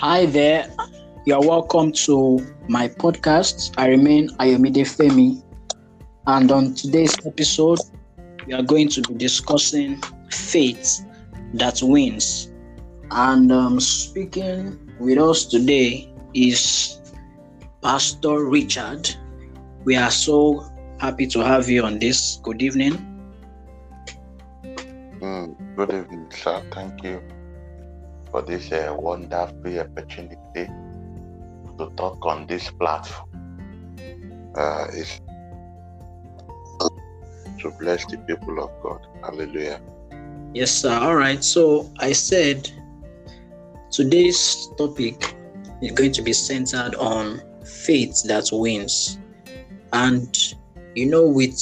Hi there. You're welcome to my podcast. I remain Ayomide Femi. And on today's episode, we are going to be discussing faith that wins. And um, speaking with us today is Pastor Richard. We are so happy to have you on this. Good evening. Mm, good evening, sir. Thank you for this uh, wonderful opportunity to talk on this platform. Uh, it's to bless the people of God. Hallelujah. Yes, sir. All right. So I said today's topic is going to be centered on faith that wins. And you know, with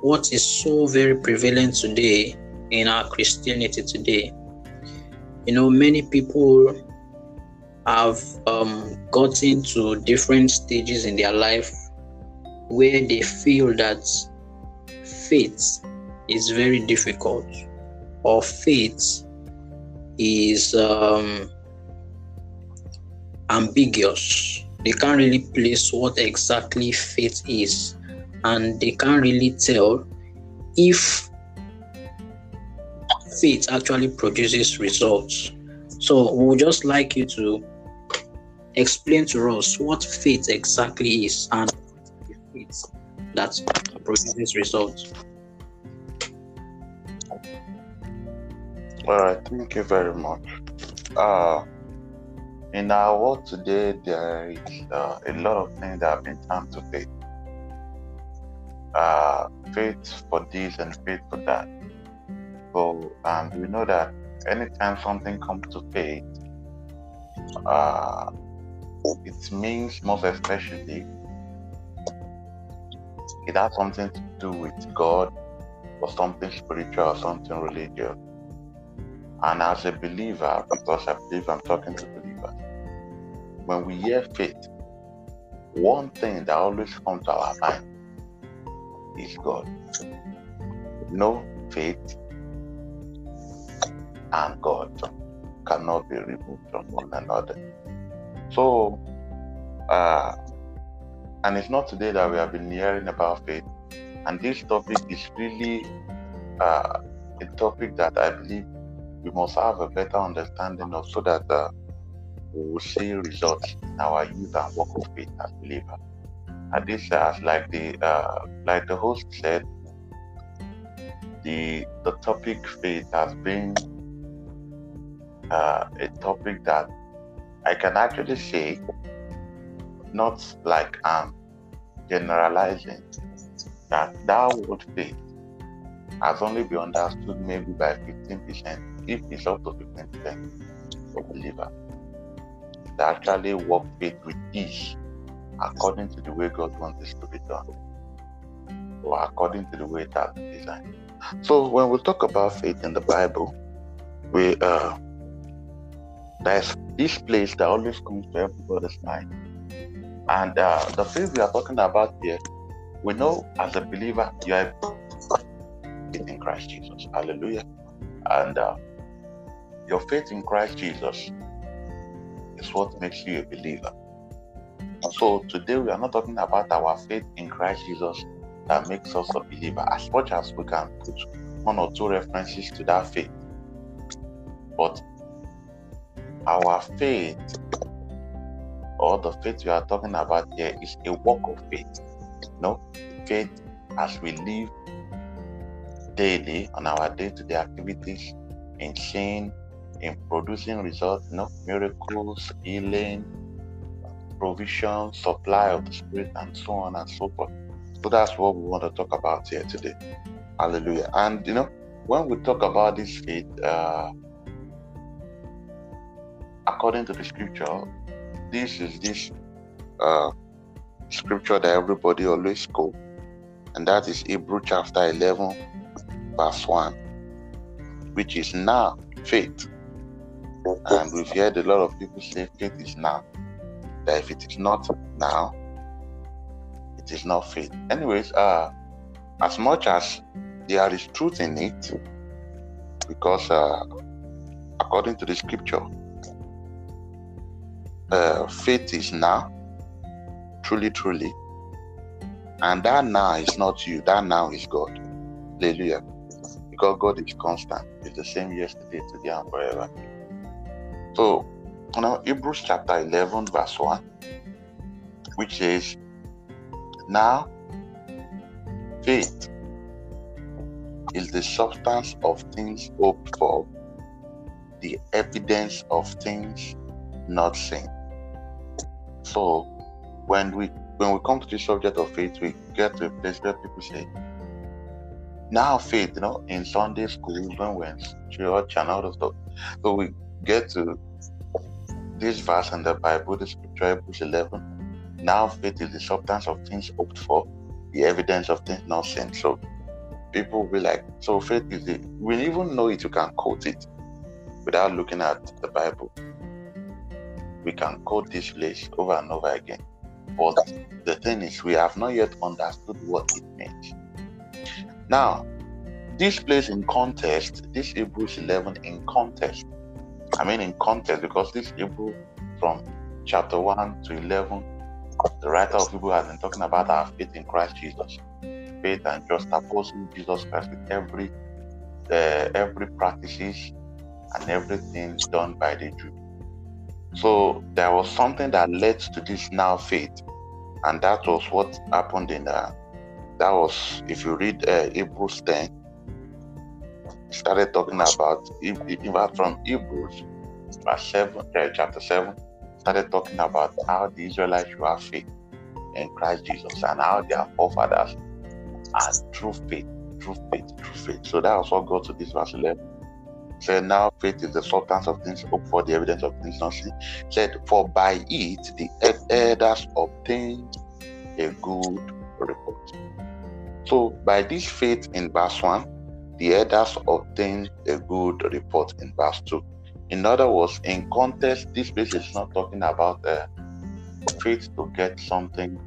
what is so very prevalent today in our Christianity today, you know, many people have um, gotten to different stages in their life where they feel that faith is very difficult or faith is um, ambiguous. They can't really place what exactly faith is, and they can't really tell if faith actually produces results. So, we would just like you to explain to us what faith exactly is and faith that produces results. All right. Thank you very much. Uh, in our world today, there is uh, a lot of things that have been turned to faith. Uh, faith for this and faith for that. So, and we know that anytime something comes to faith, uh, it means most especially it has something to do with God or something spiritual or something religious. And as a believer, because I believe I'm talking to believers, when we hear faith, one thing that always comes to our mind is God. No faith and God cannot be removed from one another. So, uh, and it's not today that we have been hearing about faith, and this topic is really uh, a topic that I believe we must have a better understanding of so that uh, we will see results in our youth and work of faith as believers. And this, as like the uh, like the host said, the the topic faith has been uh, a topic that I can actually say, not like I'm generalizing, that that word faith has only been understood maybe by 15%, if it's up to 15% for believer. They actually walk faith with ease according to the way God wants this to be done, or according to the way that designed. So when we talk about faith in the Bible, we uh, there's this place that always comes to everybody's mind. And uh, the faith we are talking about here, we know as a believer, you are in Christ Jesus. Hallelujah. And uh, your faith in Christ Jesus is what makes you a believer. So today we are not talking about our faith in Christ Jesus that makes us a believer, as much as we can put one or two references to that faith. But our faith or the faith we are talking about here is a work of faith. You no faith as we live daily on our day-to-day activities in seeing, in producing results, you know, miracles, healing, provision, supply of the spirit, and so on and so forth. So that's what we want to talk about here today. Hallelujah. And you know, when we talk about this faith, uh, according to the scripture, this is this uh, scripture that everybody always quote, and that is Hebrew chapter 11, verse 1, which is now faith. And we've heard a lot of people say faith is now. That if it is not now, it is not faith. Anyways, uh, as much as there is truth in it, because uh, according to the scripture, uh, faith is now, truly, truly. And that now is not you, that now is God. Hallelujah. Because God is constant, it's the same yesterday, today, and forever. So, know, Hebrews chapter 11, verse 1, which says, Now faith is the substance of things hoped for, the evidence of things not seen. So when we when we come to the subject of faith, we get to a place where people say, now faith, you know, in Sunday school, when church and all that stuff. So we get to this verse in the Bible, the scripture, Hebrews 11. Now faith is the substance of things hoped for, the evidence of things not seen. So people will be like, so faith is the, we even know it, you can quote it without looking at the Bible. We can quote this place over and over again. But the thing is, we have not yet understood what it means. Now, this place in context, this Hebrews 11 in context. I mean, in context, because this Hebrew from chapter 1 to 11, the writer of Hebrew has been talking about our faith in Christ Jesus. Faith and just opposing Jesus Christ with every uh, every practices and everything done by the Jew. So there was something that led to this now faith, and that was what happened in uh, that was if you read uh, Hebrews 10, started talking about in fact from Hebrews verse 7, uh, chapter 7, started talking about how the Israelites should have faith in Christ Jesus and how their forefathers are true faith, true faith, true faith. So that was what got to this verse 11 said, Now faith is the substance of things hoped for, the evidence of things not seen. Said, For by it the elders obtained a good report. So, by this faith in verse 1, the elders obtained a good report in verse 2. In other words, in context, this place is not talking about uh, faith to get something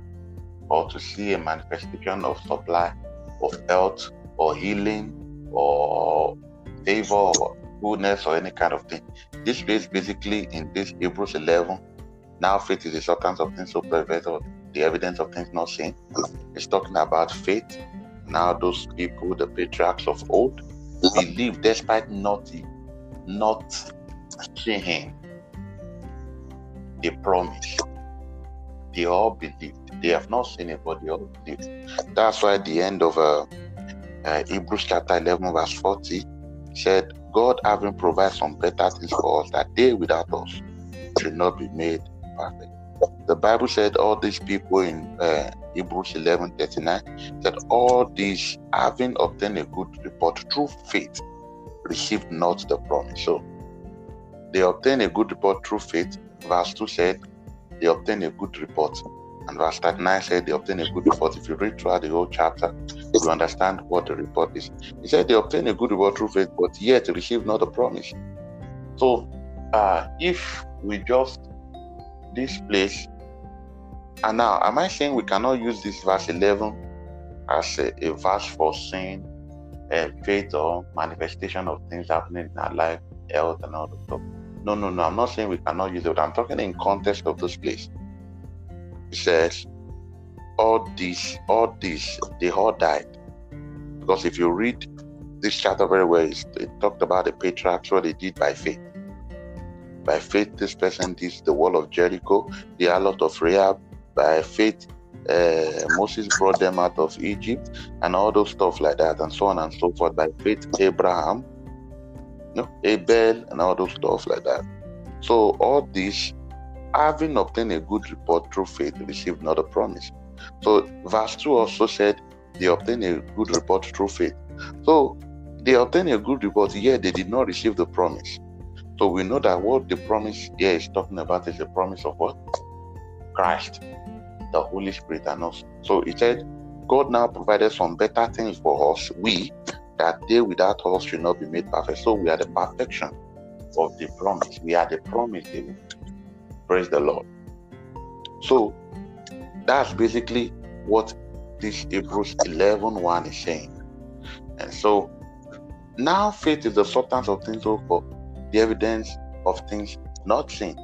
or to see a manifestation of supply of health or healing or favor or goodness or any kind of thing. This place basically in this Hebrews 11, now faith is the substance of things so perfect or the evidence of things not seen. It's talking about faith. Now those people, the patriarchs of old, believe despite not not seeing the promise. They all believed. They have not seen it, but they all believed. That's why the end of uh, uh, Hebrews chapter 11, verse 40 said, God having provided some better things for us that they without us should not be made perfect. The Bible said all these people in uh, Hebrews 11 39 that all these having obtained a good report through faith received not the promise. So they obtained a good report through faith. Verse 2 said they obtained a good report and verse 39 said they obtained a good report. If you read throughout the whole chapter, you understand what the report is. He said they obtained a good report through faith, but yet received not the promise. So, uh, if we just this place, and now, am I saying we cannot use this verse 11 as a, a verse for saying uh, faith or manifestation of things happening in our life, health, and all the stuff? No, no, no. I'm not saying we cannot use it. I'm talking in context of this place he says, all these, all these, they all died. Because if you read this chapter very well, it talked about the patriarchs, what they did by faith. By faith, this person did the wall of Jericho, the harlot of Rahab. By faith, uh, Moses brought them out of Egypt, and all those stuff like that, and so on and so forth. By faith, Abraham, know, Abel, and all those stuff like that. So all this, having obtained a good report through faith, received not a promise. So, verse 2 also said, they obtained a good report through faith. So, they obtained a good report, yet they did not receive the promise. So, we know that what the promise here is talking about is the promise of what? Christ, the Holy Spirit, and us. So, it said, God now provided some better things for us, we, that they without us should not be made perfect. So, we are the perfection of the promise. We are the promise Praise the Lord. So that's basically what this Hebrews 11 1 is saying. And so now faith is the substance of things hoped for, the evidence of things not seen.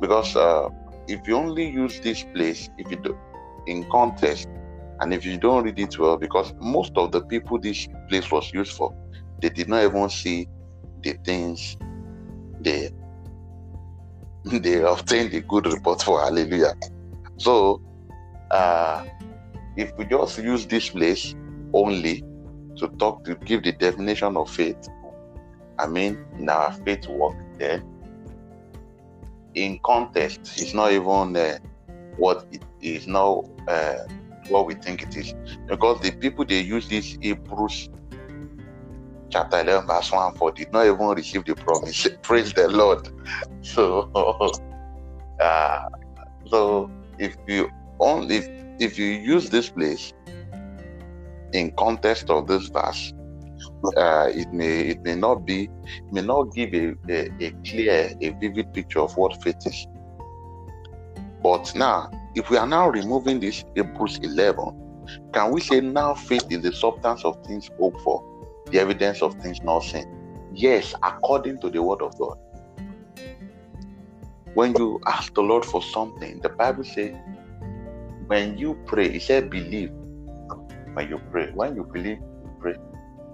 Because uh, if you only use this place, if you do in context, and if you don't read it well, because most of the people this place was used for, they did not even see the things they they obtained a good report for. Hallelujah. So, uh, if we just use this place only to talk to give the definition of faith, I mean, in our faith work, then in context, it's not even uh, what it is now uh, what we think it is. Because the people they use this Hebrews chapter 11 verse 1 4 did not even receive the promise. Praise the lord. So uh, so if you only if, if you use this place in context of this verse uh, it may it may not be may not give a, a, a clear a vivid picture of what faith is. But now if we are now removing this Hebrews 11 can we say now faith is the substance of things hoped for the evidence of things not seen? Yes according to the word of god. When you ask the lord for something the bible says when you pray he said believe when you pray when you believe you pray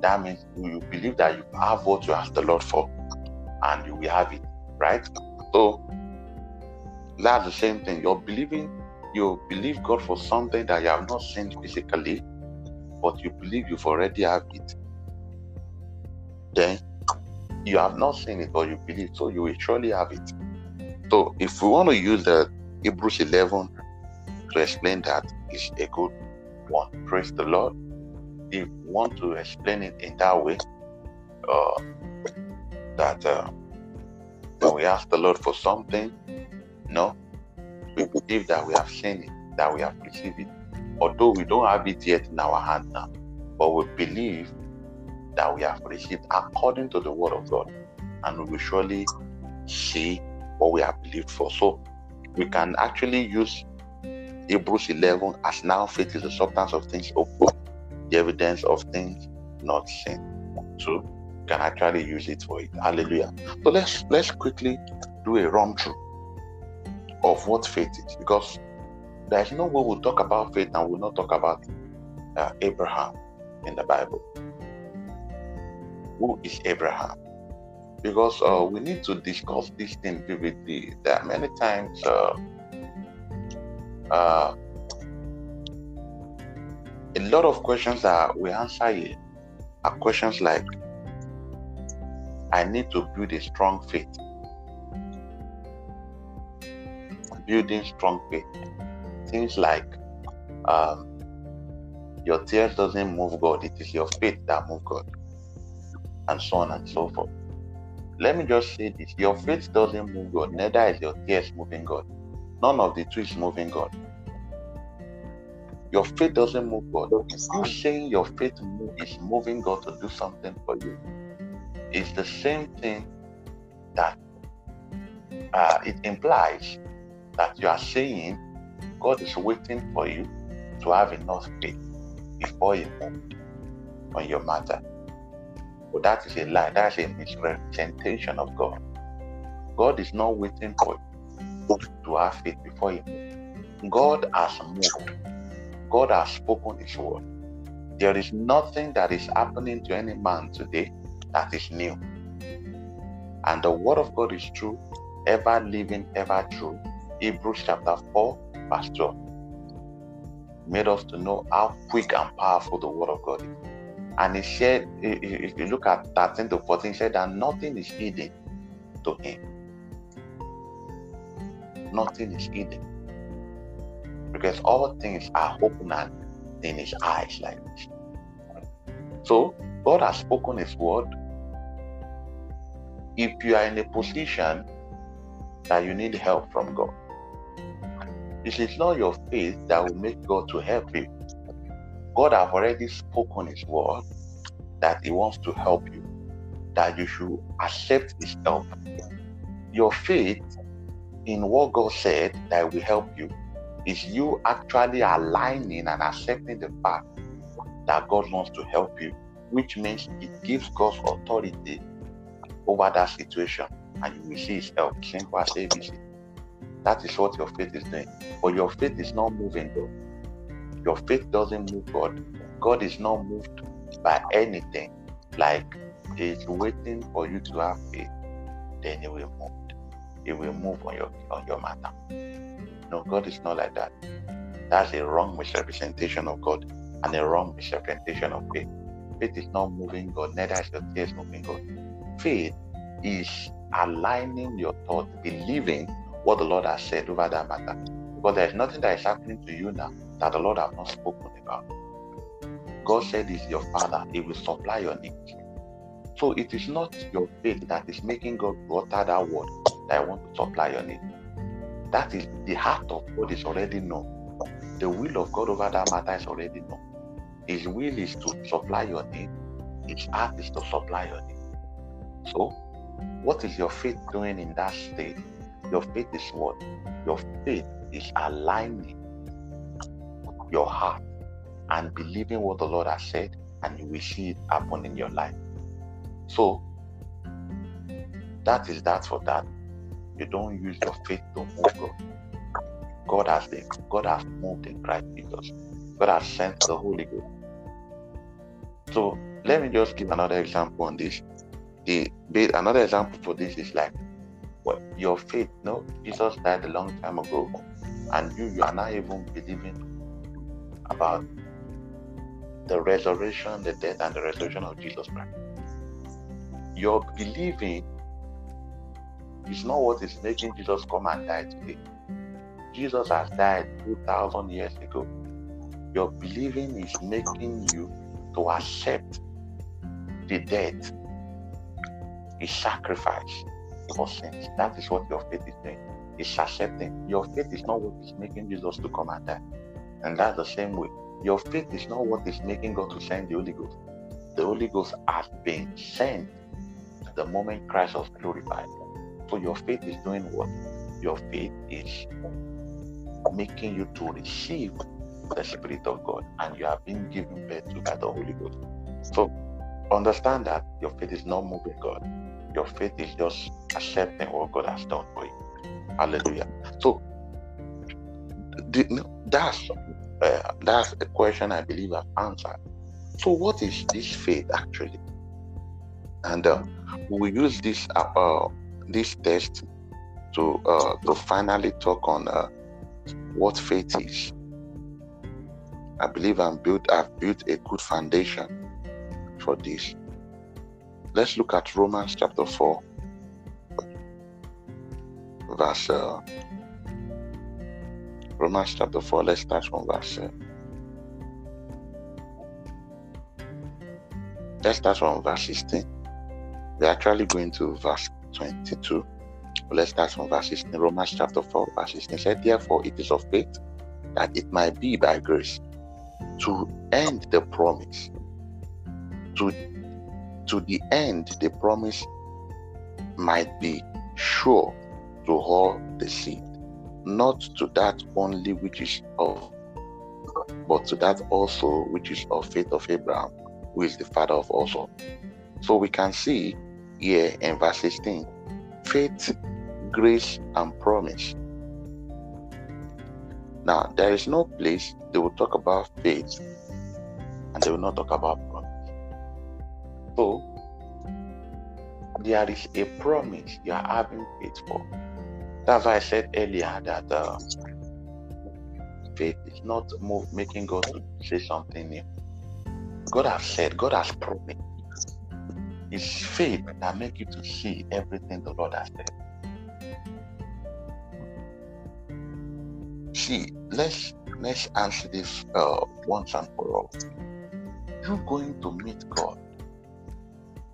that means you believe that you have what you ask the Lord for and you will have it, right? So that's the same thing. You're believing, you believe God for something that you have not seen physically, but you believe you've already have it. Then you have not seen it, but you believe, so you will surely have it. So if we want to use the Hebrews 11 to explain that, is a good one. Praise the Lord if you want to explain it in that way, uh, that uh, when we ask the Lord for something, no, we believe that we have seen it, that we have received it, although we don't have it yet in our hand now, but we believe that we have received according to the word of God, and we will surely see what we have believed for. So we can actually use Hebrews 11 as now faith is the substance of things hoped the evidence of things not seen. So can actually use it for it. Hallelujah. So let's let's quickly do a run through of what faith is because there's no way we'll talk about faith and we'll not talk about uh, Abraham in the Bible. Who is Abraham? Because uh, we need to discuss this thing vividly. There are many times uh, uh a lot of questions that we answer here are questions like I need to build a strong faith. Building strong faith. Things like um, your tears doesn't move God, it is your faith that moves God. And so on and so forth. Let me just say this your faith doesn't move God, neither is your tears moving God. None of the two is moving God. Your faith doesn't move God. You saying your faith is moving God to do something for you. It's the same thing that uh, it implies that you are saying God is waiting for you to have enough faith before you move on your matter. But that is a lie. That's a misrepresentation of God. God is not waiting for you to have faith before you move. God has moved God has spoken His word. There is nothing that is happening to any man today that is new. And the word of God is true, ever living, ever true. Hebrews chapter 4, verse 12 made us to know how quick and powerful the word of God is. And he said, if you look at 13 to 14, he said that nothing is hidden to him. Nothing is hidden because all things are open in his eyes like this. So God has spoken his word. If you are in a position that you need help from God, it is not your faith that will make God to help you. God have already spoken his word that he wants to help you, that you should accept his help. Your faith in what God said that will help you is you actually aligning and accepting the fact that God wants to help you, which means it gives God's authority over that situation and you will see his help. Simple as ABC. That is what your faith is doing. But your faith is not moving God. Your faith doesn't move God. God is not moved by anything. Like He's waiting for you to have faith, then He will move. He will move on your on your matter. No, God is not like that. That's a wrong misrepresentation of God and a wrong misrepresentation of faith. Faith is not moving God, neither is your tears moving God. Faith is aligning your thought, believing what the Lord has said over that matter. Because there's nothing that is happening to you now that the Lord has not spoken about. God said He's your Father, He will supply your needs. So it is not your faith that is making God utter that word that I want to supply your needs. That is the heart of God is already known. The will of God over that matter is already known. His will is to supply your need. His heart is to supply your need. So, what is your faith doing in that state? Your faith is what? Your faith is aligning your heart and believing what the Lord has said, and you will see it happen in your life. So, that is that for that. You don't use your faith to move God. God has been, God has moved in Christ Jesus. God has sent the Holy Ghost. So let me just give another example on this. The another example for this is like what your faith. No, Jesus died a long time ago, and you you are not even believing about the resurrection, the death, and the resurrection of Jesus Christ. Your believing is not what is making Jesus come and die today. Jesus has died 2,000 years ago. Your believing is making you to accept the death, the sacrifice for sins. That is what your faith is doing. It's accepting. Your faith is not what is making Jesus to come and die. And that's the same way. Your faith is not what is making God to send the Holy Ghost. The Holy Ghost has been sent the moment Christ was glorified. So your faith is doing what? Your faith is making you to receive the Spirit of God and you have been given birth to by the Holy Ghost. So understand that your faith is not moving God. Your faith is just accepting what God has done for you. Hallelujah. So that's uh, that's a question I believe I've answered. So what is this faith actually? And uh, we use this uh, uh this test to uh, to finally talk on uh, what faith is. I believe I'm built, I've built a good foundation for this. Let's look at Romans chapter 4, verse. Uh, Romans chapter 4, let's start from verse. Uh, let's start from verse 16. We're actually going to verse 22. Let's start from verse 16. Romans chapter 4, verse 16 said, Therefore, it is of faith that it might be by grace to end the promise, to, to the end the promise might be sure to all the seed, not to that only which is of, but to that also which is of faith of Abraham, who is the father of all. So we can see here in verse 16 faith, grace, and promise. Now, there is no place they will talk about faith and they will not talk about promise. So, there is a promise you are having faith for. That's why I said earlier that uh, faith is not move, making God to say something new. God has said, God has promised. It's faith that make you to see everything the Lord has said. See, let's let's answer this uh, once and for all. You going to meet God,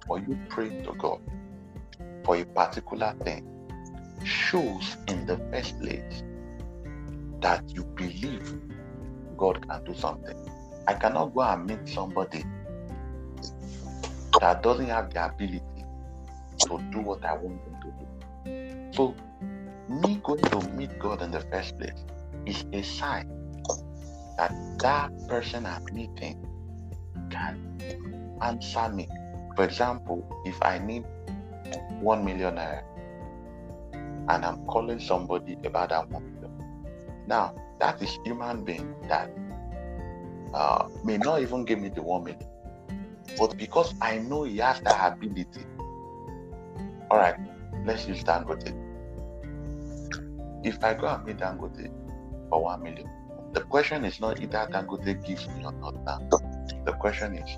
or you praying to God for a particular thing, shows in the first place that you believe God can do something. I cannot go and meet somebody that doesn't have the ability to do what I want them to do. So, me going to meet God in the first place is a sign that that person I'm meeting can answer me. For example, if I need one millionaire and I'm calling somebody about that one million. Now, that is human being that uh, may not even give me the one million. But because I know he has that ability, all right, let's use Dangote. If I go and meet Dangote for one million, the question is not either Dangote gives me or not now. The question is,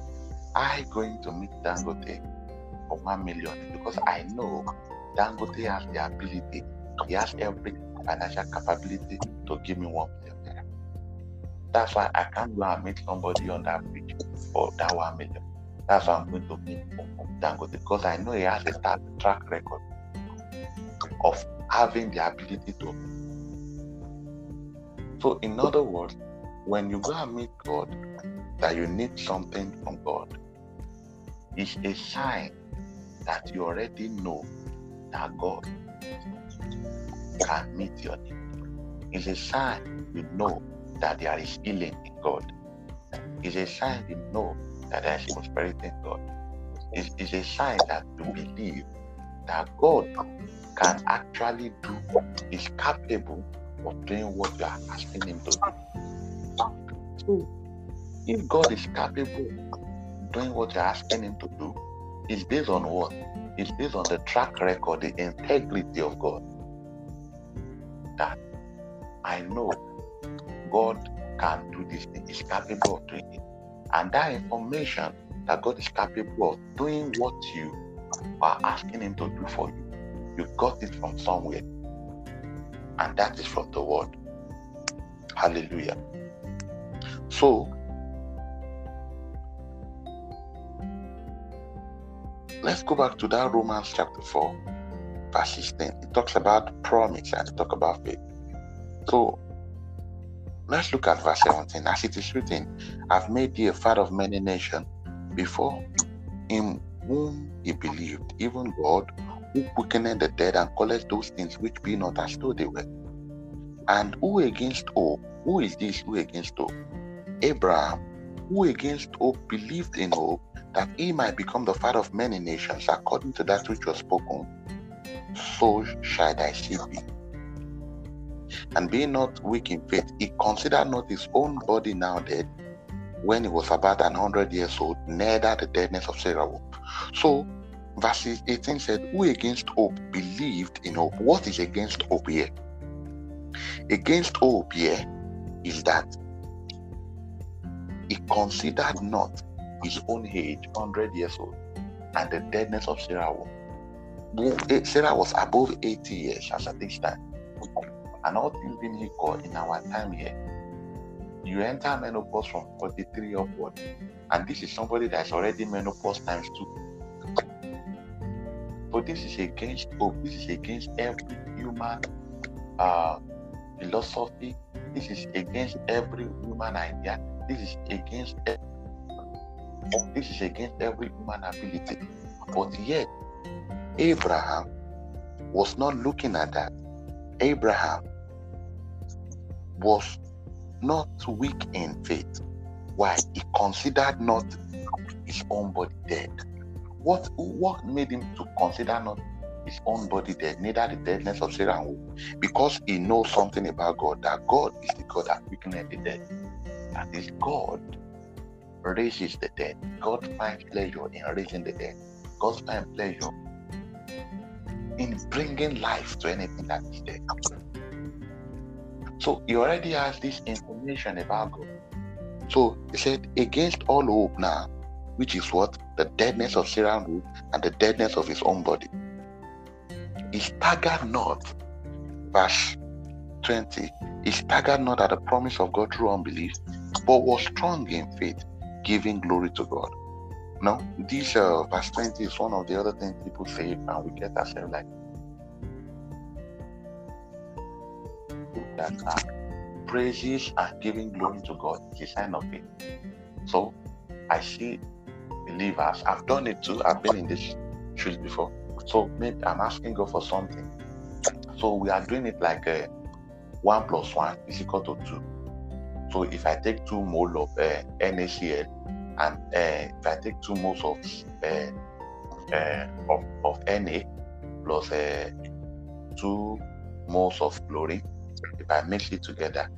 I going to meet Dangote for one million because I know Dangote has the ability, he has every financial capability to give me one million. That's why I can't go and meet somebody on that bridge for that one million. That's why I'm going to meet Dangote because I know he has a track record of having the ability to. So, in other words, when you go and meet God, that you need something from God, it's a sign that you already know that God can meet your need. It's a sign you know that there is healing in God. It's a sign you know that there is prosperity in God. It's, it's a sign that you believe that God can actually do, is capable of doing what you are asking Him to do. So, if God is capable of doing what you're asking Him to do, it's based on what? It's based on the track record, the integrity of God. That I know God can do this thing, is capable of doing it. And that information that God is capable of doing what you are asking Him to do for you, you got it from somewhere. And that is from the Word. Hallelujah. So, let's go back to that Romans chapter 4, verse 16. It talks about promise and it talks about faith. So, Let's look at verse 17. As it is written, I've made thee a father of many nations before in whom he believed, even God, who quickened the dead and calleth those things which be not as though they were. And who against hope? Who is this who against hope? Abraham, who against hope believed in hope that he might become the father of many nations, according to that which was spoken, so shall thy seed be and being not weak in faith, he considered not his own body now dead when he was about an hundred years old, neither the deadness of Sarah. So, verse 18 said, Who against hope believed in hope? What is against hope here? Against hope here is that he considered not his own age, 100 years old, and the deadness of Sarah. Sarah was above 80 years as at this time and all things being equal in our time here, you enter menopause from 43 upward, and this is somebody that's already menopause times two. But this is against hope. This is against every human uh, philosophy. This is against every human idea. This is against this is against every human ability. But yet, Abraham was not looking at that. Abraham was not weak in faith. Why? He considered not his own body dead. What what made him to consider not his own body dead, neither the deadness of Sarah Because he knows something about God, that God is the God that quickeneth the dead. That is God raises the dead. God finds pleasure in raising the dead. God finds pleasure in bringing life to anything that is dead. So he already has this information about God. So he said, against all hope now, which is what? The deadness of Sarah and the deadness of his own body. He staggered not, verse 20, he staggered not at the promise of God through unbelief, but was strong in faith, giving glory to God. Now, this uh, verse 20 is one of the other things people say, and we get ourselves like, that uh, praises and giving glory to God is a sign of it. So I see believers, I've done it too, I've been in this shoes before. So maybe I'm asking God for something. So we are doing it like a uh, one plus one is equal to two. So if I take two mole of uh, NaCl and uh, if I take two moles of uh, uh, of, of Na plus uh, two moles of chlorine. If I mix it together,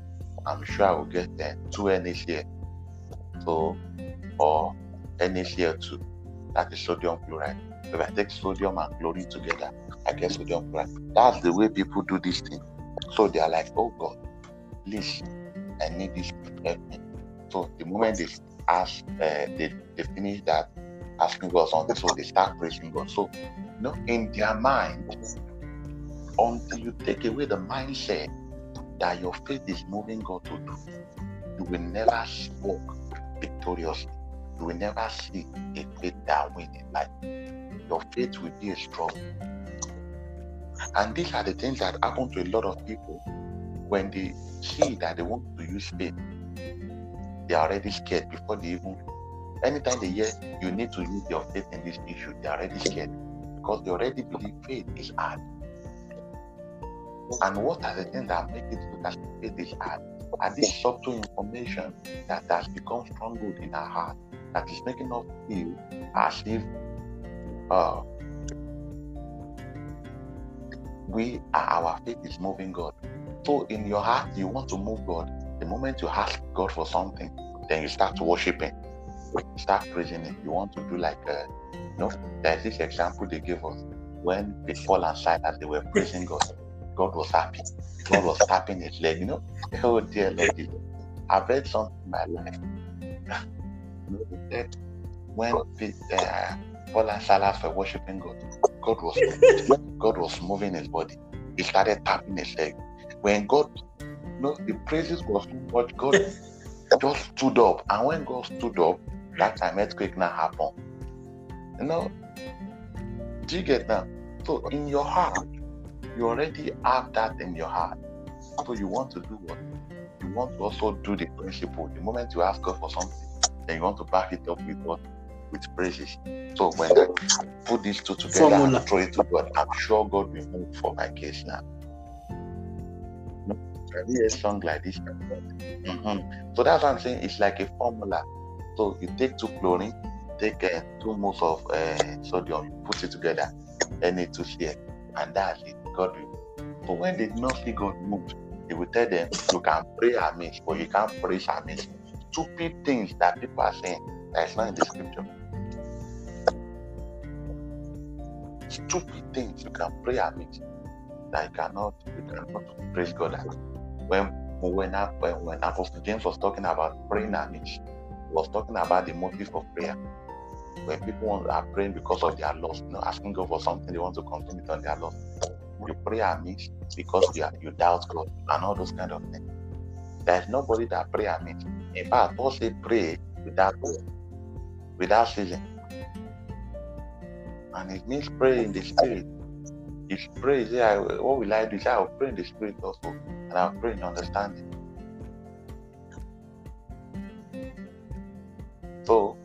I'm sure I will get uh, two NaCl. So, or NaCl2, that is sodium chloride. If I take sodium and chlorine together, I get sodium chloride. That's the way people do this thing. So they are like, oh God, please, I need this to help me. So the moment they ask, uh, they, they finish that asking God something, so they start praising God. So, you know, in their mind, until you take away the mindset that your faith is moving God to do, you will never walk victoriously. You will never see a faith that wins in life. Your faith will be struggle. And these are the things that happen to a lot of people when they see that they want to use faith. They are already scared before they even. Anytime they hear you need to use your faith in this issue, they are already scared because they already believe faith is hard. And what are the things that make it so that faith is hard? Are these subtle information that has become stronghold in our heart that is making us feel as if uh, we are, our faith is moving God. So in your heart, you want to move God. The moment you ask God for something, then you start worshiping, you start praising Him. You want to do like, uh, you know, there's this example they gave us when Paul and Silas they were praising God. God was happy. God was tapping his leg. You know, oh dear Lord. I've read something in my life. know, when uh, Paul and Silas were worshiping God, God was God was moving his body. He started tapping his leg. When God, you know, the praises was too much, God just stood up. And when God stood up, that time earthquake now happened. You know, do you get that? So in your heart, you already have that in your heart. So you want to do what? You want to also do the principle. The moment you ask God for something, then you want to back it up with what? With praises. So when I put these two together Formula. and throw it to God, I'm sure God will move for my case now. Hear a song like this. Mm-hmm. So that's what I'm saying. It's like a formula. So you take two chlorine, take uh, two moles of uh, sodium, you put it together, Na2Cl, and that's it. God will. But when they do not see God move, He will tell them, you can pray amiss, but you can't praise amiss. Stupid things that people are saying that is not in the scripture. Stupid things you can pray amiss that you cannot, you cannot praise God at. When when, when, when Apostle James was talking about praying amiss, he was talking about the motive of prayer when people are praying because of their loss, you know, asking God for something they want to continue on their loss you pray amiss because you, are, you doubt God and all those kind of things. There's nobody that pray amiss. In fact, Paul said pray without without ceasing. And it means pray in the spirit. If pray, say, what will I do? Say, I'll pray in the spirit also, and I'll pray in understanding. So,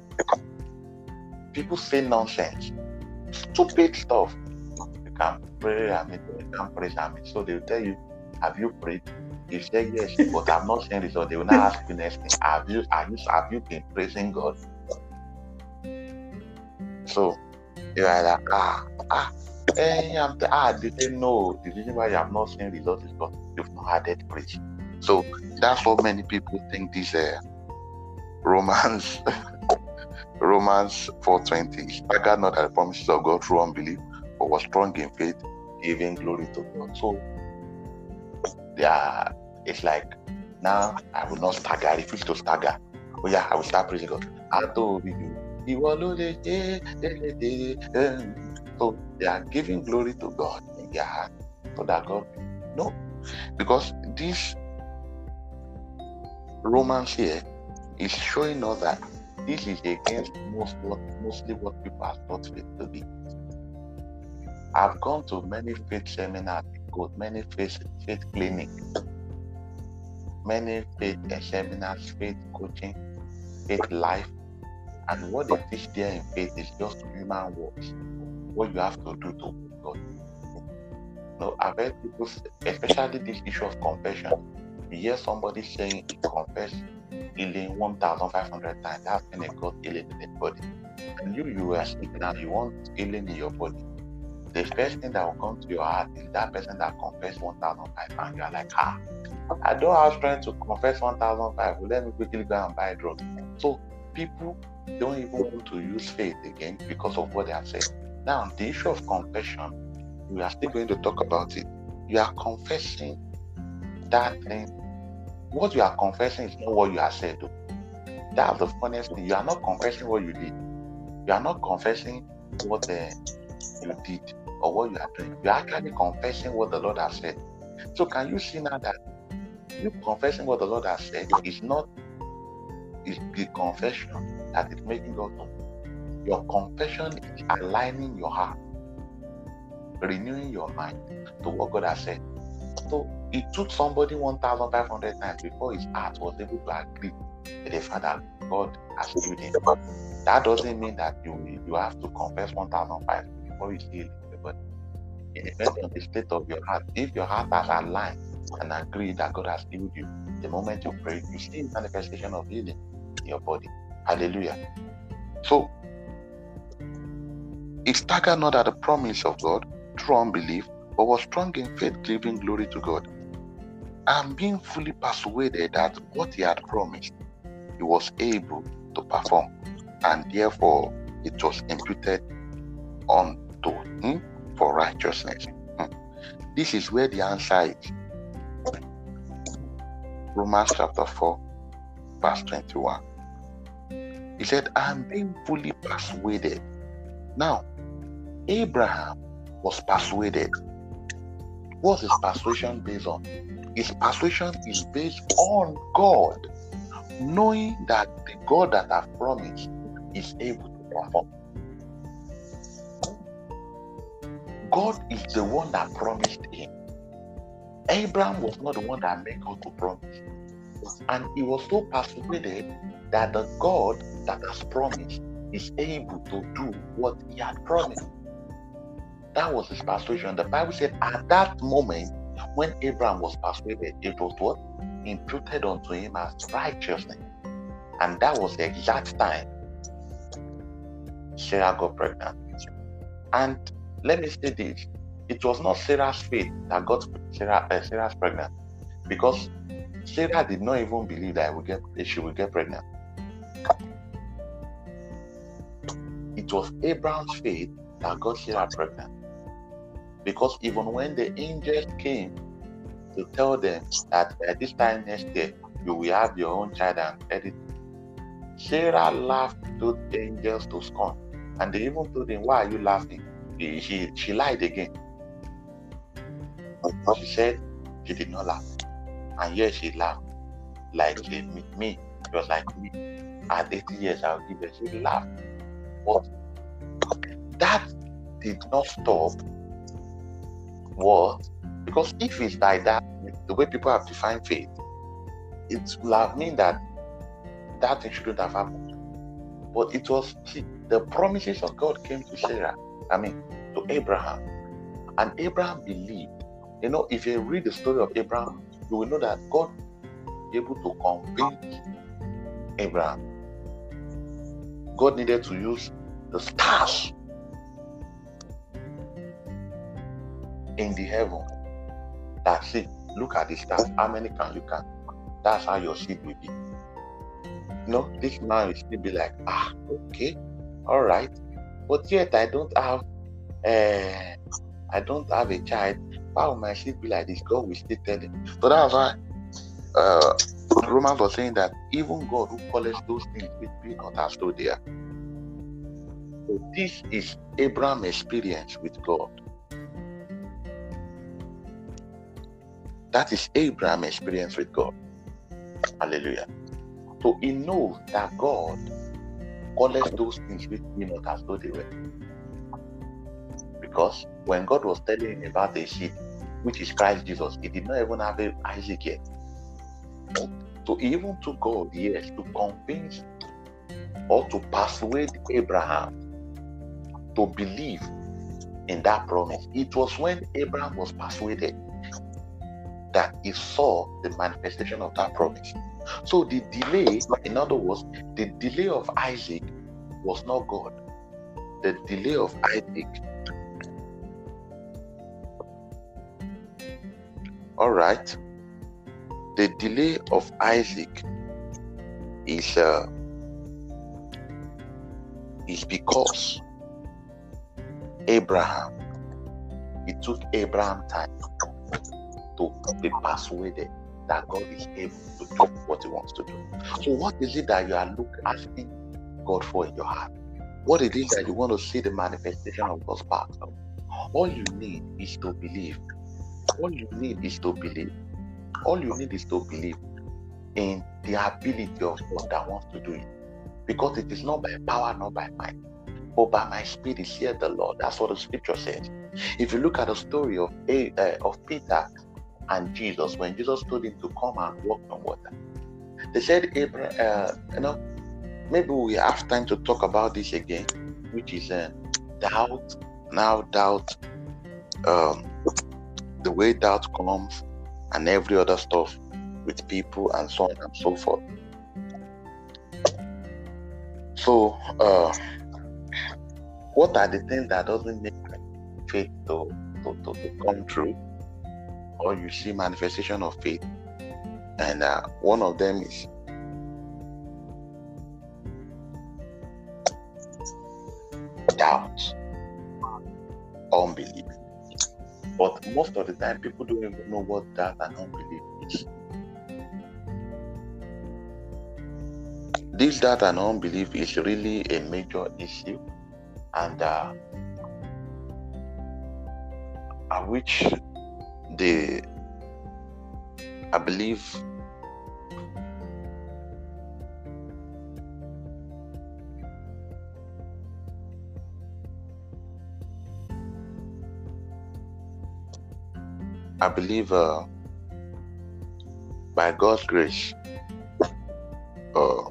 people say nonsense, stupid stuff can pray I mean you can pray I mean so they'll tell you have you prayed you say yes but I'm not saying or they will not ask you next thing have you have you have you been praising God so you're like ah ah Hey, I'm the, ah, they say no. The reason why I'm not seeing results is because you've not had that praise. So that's what many people think this uh, Romans Romans 4:20 I got not the promises of God through unbelief, was strong in faith, giving glory to God. So yeah, it's like now I will not stagger, I refuse to stagger. Oh yeah, I will start praising God. So they are giving glory to God in their heart. So that God no. Because this Romans here is showing us that this is against most mostly what people are taught to be. I've gone to many faith seminars, many faith faith clinics, many faith eh, seminars, faith coaching, faith life, and what they teach there in faith is just human works. What you have to do to God. No, I've heard people, especially this issue of confession. You hear somebody saying he confess healing 1,500 times. That's when they got healing in the body. And you, you are speaking and you want healing in your body the first thing that will come to your heart is that person that confessed 1,005 and you are like, ah, I don't have strength to confess 1,005. Well, let me quickly go and buy drugs. So people don't even want to use faith again because of what they have said. Now, the issue of confession, we are still going to talk about it. You are confessing that thing. What you are confessing is not what you have said. That's the funniest thing. You are not confessing what you did. You are not confessing what uh, you did or what you are doing. You are actually confessing what the Lord has said. So, can you see now that you confessing what the Lord has said is not is the confession that is making God know. Your confession is aligning your heart, renewing your mind to what God has said. So it took somebody 1,500 times before his heart was able to agree with the fact that God has healed him. That doesn't mean that you you have to confess 1,005 before you heal on the state of your heart. If your heart has aligned and agreed that God has healed you, the moment you pray, you see manifestation of healing in your body. Hallelujah. So it staggered not at the promise of God through unbelief, but was strong in faith, giving glory to God. And being fully persuaded that what he had promised, he was able to perform, and therefore it was imputed unto him for righteousness. Hmm. This is where the answer is. Romans chapter 4, verse 21. He said, I am being fully persuaded. Now, Abraham was persuaded. What's his persuasion based on? His persuasion is based on God, knowing that the God that I've promised is able to perform. God is the one that promised him. Abraham was not the one that made God to promise. And he was so persuaded that the God that has promised is able to do what he had promised. That was his persuasion. The Bible said at that moment, when Abraham was persuaded, it was what? Imputed unto him as righteousness. And that was the exact time Sarah got pregnant. And let me say this it was not Sarah's faith that got Sarah, uh, Sarah's pregnant because Sarah did not even believe that would get, she would get pregnant. It was Abraham's faith that got Sarah pregnant. Because even when the angels came to tell them that at this time next year you will have your own child and edit, Sarah laughed those angels to scorn. And they even told him, Why are you laughing? She, she lied again. But she said she did not laugh. And yet she laughed like me. It was like me. At 80 years, I'll give her. She laughed. But that did not stop what? Because if it's like that, the way people have defined faith, it will have mean that that thing shouldn't have happened. But it was see, the promises of God came to Sarah, I mean, to Abraham. And Abraham believed. You know, if you read the story of Abraham, you will know that God able to convince Abraham. God needed to use the stars in the heaven. That see, look at the stars. How many can you count? That's how your seed will be. You know, this man will still be like, ah, okay, all right. But yet I don't have uh, I don't have a child. Will my seed be like this? God will still tell him. So that's why uh, Romans was saying that even God who calls those things which be not as though they are. So this is Abraham's experience with God. That is Abraham's experience with God. Hallelujah. So he knows that God calls those things which be not as though they were. Because when God was telling him about the seed, which is Christ Jesus, he did not even have Isaac yet. So he even took God years to convince or to persuade Abraham to believe in that promise. It was when Abraham was persuaded that he saw the manifestation of that promise. So the delay, in other words, the delay of Isaac was not God. The delay of Isaac. All right. The delay of Isaac is uh, is because Abraham. It took Abraham time to be persuaded that God is able to do what He wants to do. So, what is it that you are looking asking God for in your heart? What it is that you want to see the manifestation of God's power? All you need is to believe. All you need is to believe. All you need is to believe in the ability of God that wants to do it. Because it is not by power, not by might, but by my spirit, here the Lord. That's what the scripture says. If you look at the story of, uh, of Peter and Jesus, when Jesus told him to come and walk on water, they said, Abraham, uh, you know, maybe we have time to talk about this again, which is uh, doubt. Now, doubt, um, the way doubt comes, and every other stuff with people, and so on and so forth. So, uh, what are the things that doesn't make faith to, to, to, to come true? Or you see manifestation of faith, and uh, one of them is doubt, unbelief. But most of the time, people don't even know what doubt and unbelief is. This doubt and unbelief is really a major issue, and uh, which the I believe I believe uh, by God's grace, uh,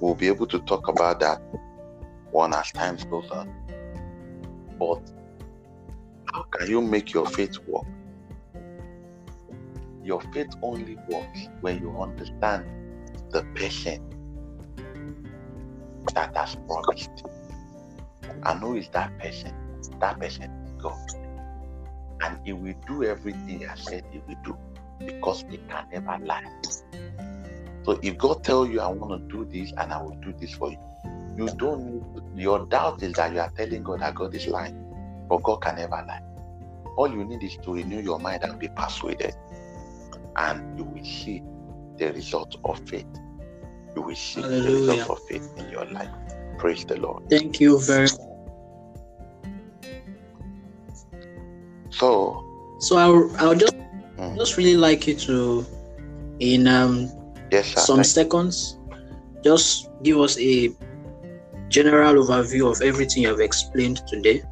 we'll be able to talk about that one as time goes on. But how can you make your faith work? Your faith only works when you understand the person that has promised. And who is that person? That person is God and he will do everything has said he will do because he can never lie. So if God tell you, I want to do this and I will do this for you, you don't your doubt is that you are telling God that God is lying, but God can never lie. All you need is to renew your mind and be persuaded, and you will see the result of faith. You will see Hallelujah. the result of faith in your life. Praise the Lord. Thank you very much. So, so I'll, I'll just mm. just really like you to, in um, yes, sir, some seconds, just give us a general overview of everything you have explained today.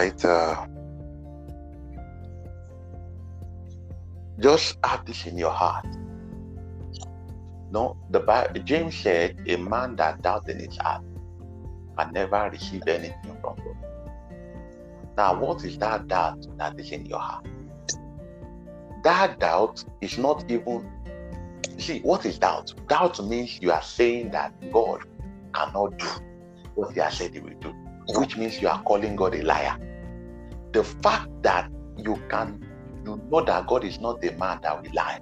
Right. Uh, just have this in your heart. No, the Bible, James said, a man that doubts in his heart can never receive anything from God. Now, what is that doubt that is in your heart? That doubt is not even. See, what is doubt? Doubt means you are saying that God cannot do what He has said He will do, which means you are calling God a liar. The fact that you can, you know that God is not a man that will lie,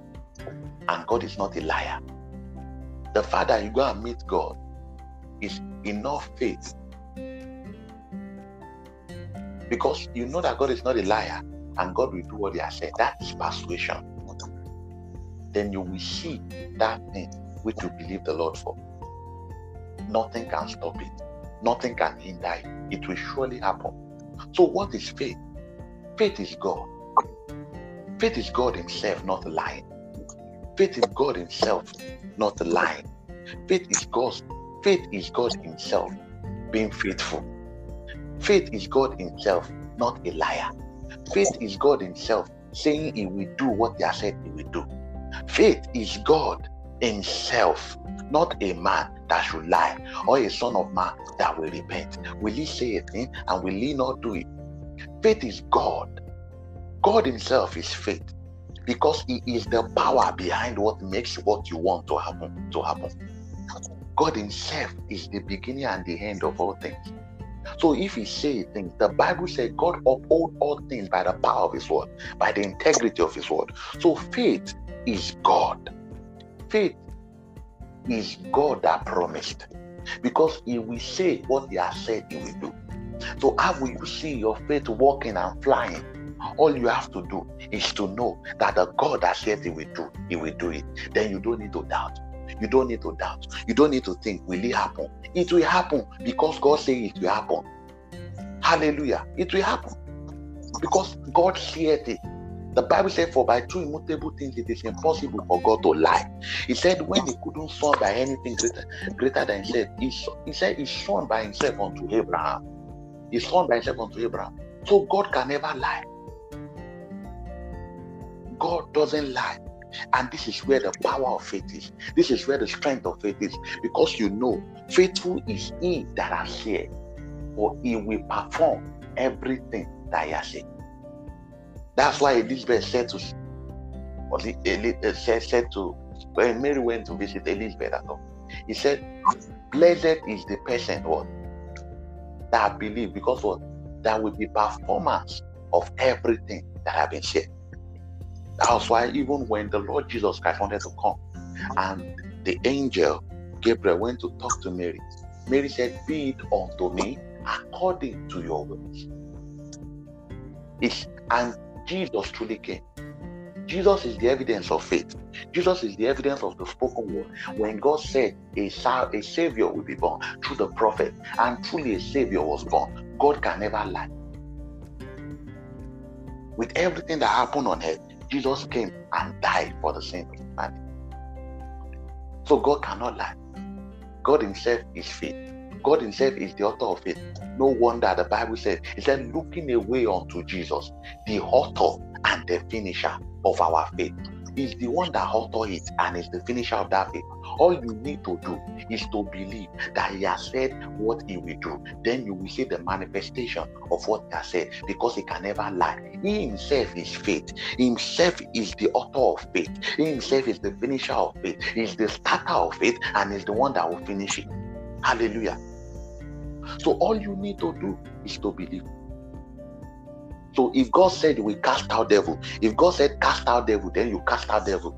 and God is not a liar the fact that you go and meet God is enough faith. Because you know that God is not a liar and God will do what He has said. That is persuasion. Then you will see that thing which you believe the Lord for. Nothing can stop it, nothing can hinder it. It will surely happen. So, what is faith? Faith is God. Faith is God Himself, not a lying. Faith is God Himself, not lying. Faith is God. Faith is God Himself being faithful. Faith is God Himself, not a liar. Faith is God Himself saying He will do what He has said He will do. Faith is God Himself, not a man that should lie or a son of man that will repent. Will He say a thing and will He not do it? Faith is God. God Himself is faith because he is the power behind what makes what you want to happen to happen. God Himself is the beginning and the end of all things. So if He say things, the Bible says God uphold all things by the power of His word, by the integrity of His word. So faith is God. Faith is God that promised. Because He will say what He has said He will do. So how will you see your faith walking and flying? All you have to do is to know that the God that said He will do, He will do it. Then you don't need to doubt. You don't need to doubt. You don't need to think, will it happen? It will happen because God said it will happen. Hallelujah. It will happen because God said it. The Bible said, For by two immutable things it is impossible for God to lie. He said, When he couldn't swear by anything greater, greater than himself, he, he said, He sworn by himself unto Abraham. He sworn by himself unto Abraham. So God can never lie. God doesn't lie. And this is where the power of faith is. This is where the strength of faith is. Because you know, faithful is he that has said, for he will perform everything that he has said. That's why Elizabeth said to it uh, said, said to when Mary went to visit Elizabeth at he said, Blessed is the person what that believe because what that will be performance of everything that have been said. That's why even when the Lord Jesus Christ wanted to come and the angel Gabriel went to talk to Mary, Mary said, Be it unto me according to your words. It's, and Jesus truly came. Jesus is the evidence of faith. Jesus is the evidence of the spoken word. When God said a, a savior will be born through the prophet, and truly a savior was born, God can never lie. With everything that happened on earth, Jesus came and died for the sin of humanity. So God cannot lie. God Himself is faith. God Himself is the author of it. No wonder the Bible says, He said, looking away unto Jesus, the author and the finisher of our faith. He's the one that author it and is the finisher of that faith. All you need to do is to believe that He has said what He will do. Then you will see the manifestation of what He has said because He can never lie. He Himself is faith. He himself is the author of faith. He Himself is the finisher of faith. He's the starter of faith and is the one that will finish it. Hallelujah. So all you need to do is to believe. So if God said we cast out devil, if God said cast out devil, then you cast out devil.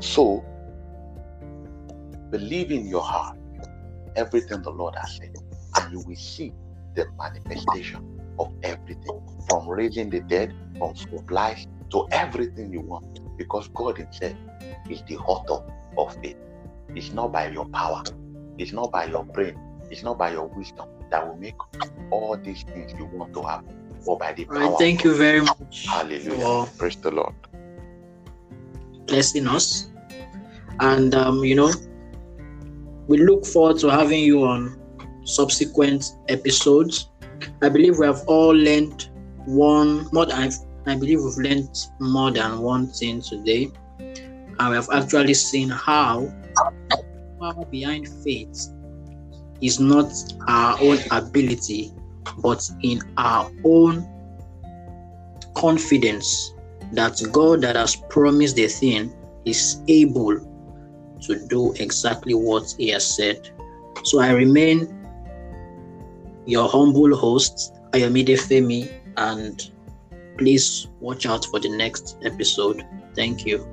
So believe in your heart everything the Lord has said, and you will see the manifestation of everything from raising the dead, from supplies to everything you want, because God Himself is the author of faith. It's not by your power, it's not by your brain, it's not by your wisdom that will make all these things you want to have, or by the power. Right, thank you very much. Hallelujah. Praise the Lord. Blessing us. And, um, you know, we look forward to having you on subsequent episodes. I believe we have all learned one more than I believe we've learned more than one thing today. And we have actually seen how behind faith is not our own ability, but in our own confidence that God that has promised the thing is able to do exactly what He has said. So I remain your humble host, Ayomide Femi, and please watch out for the next episode. Thank you.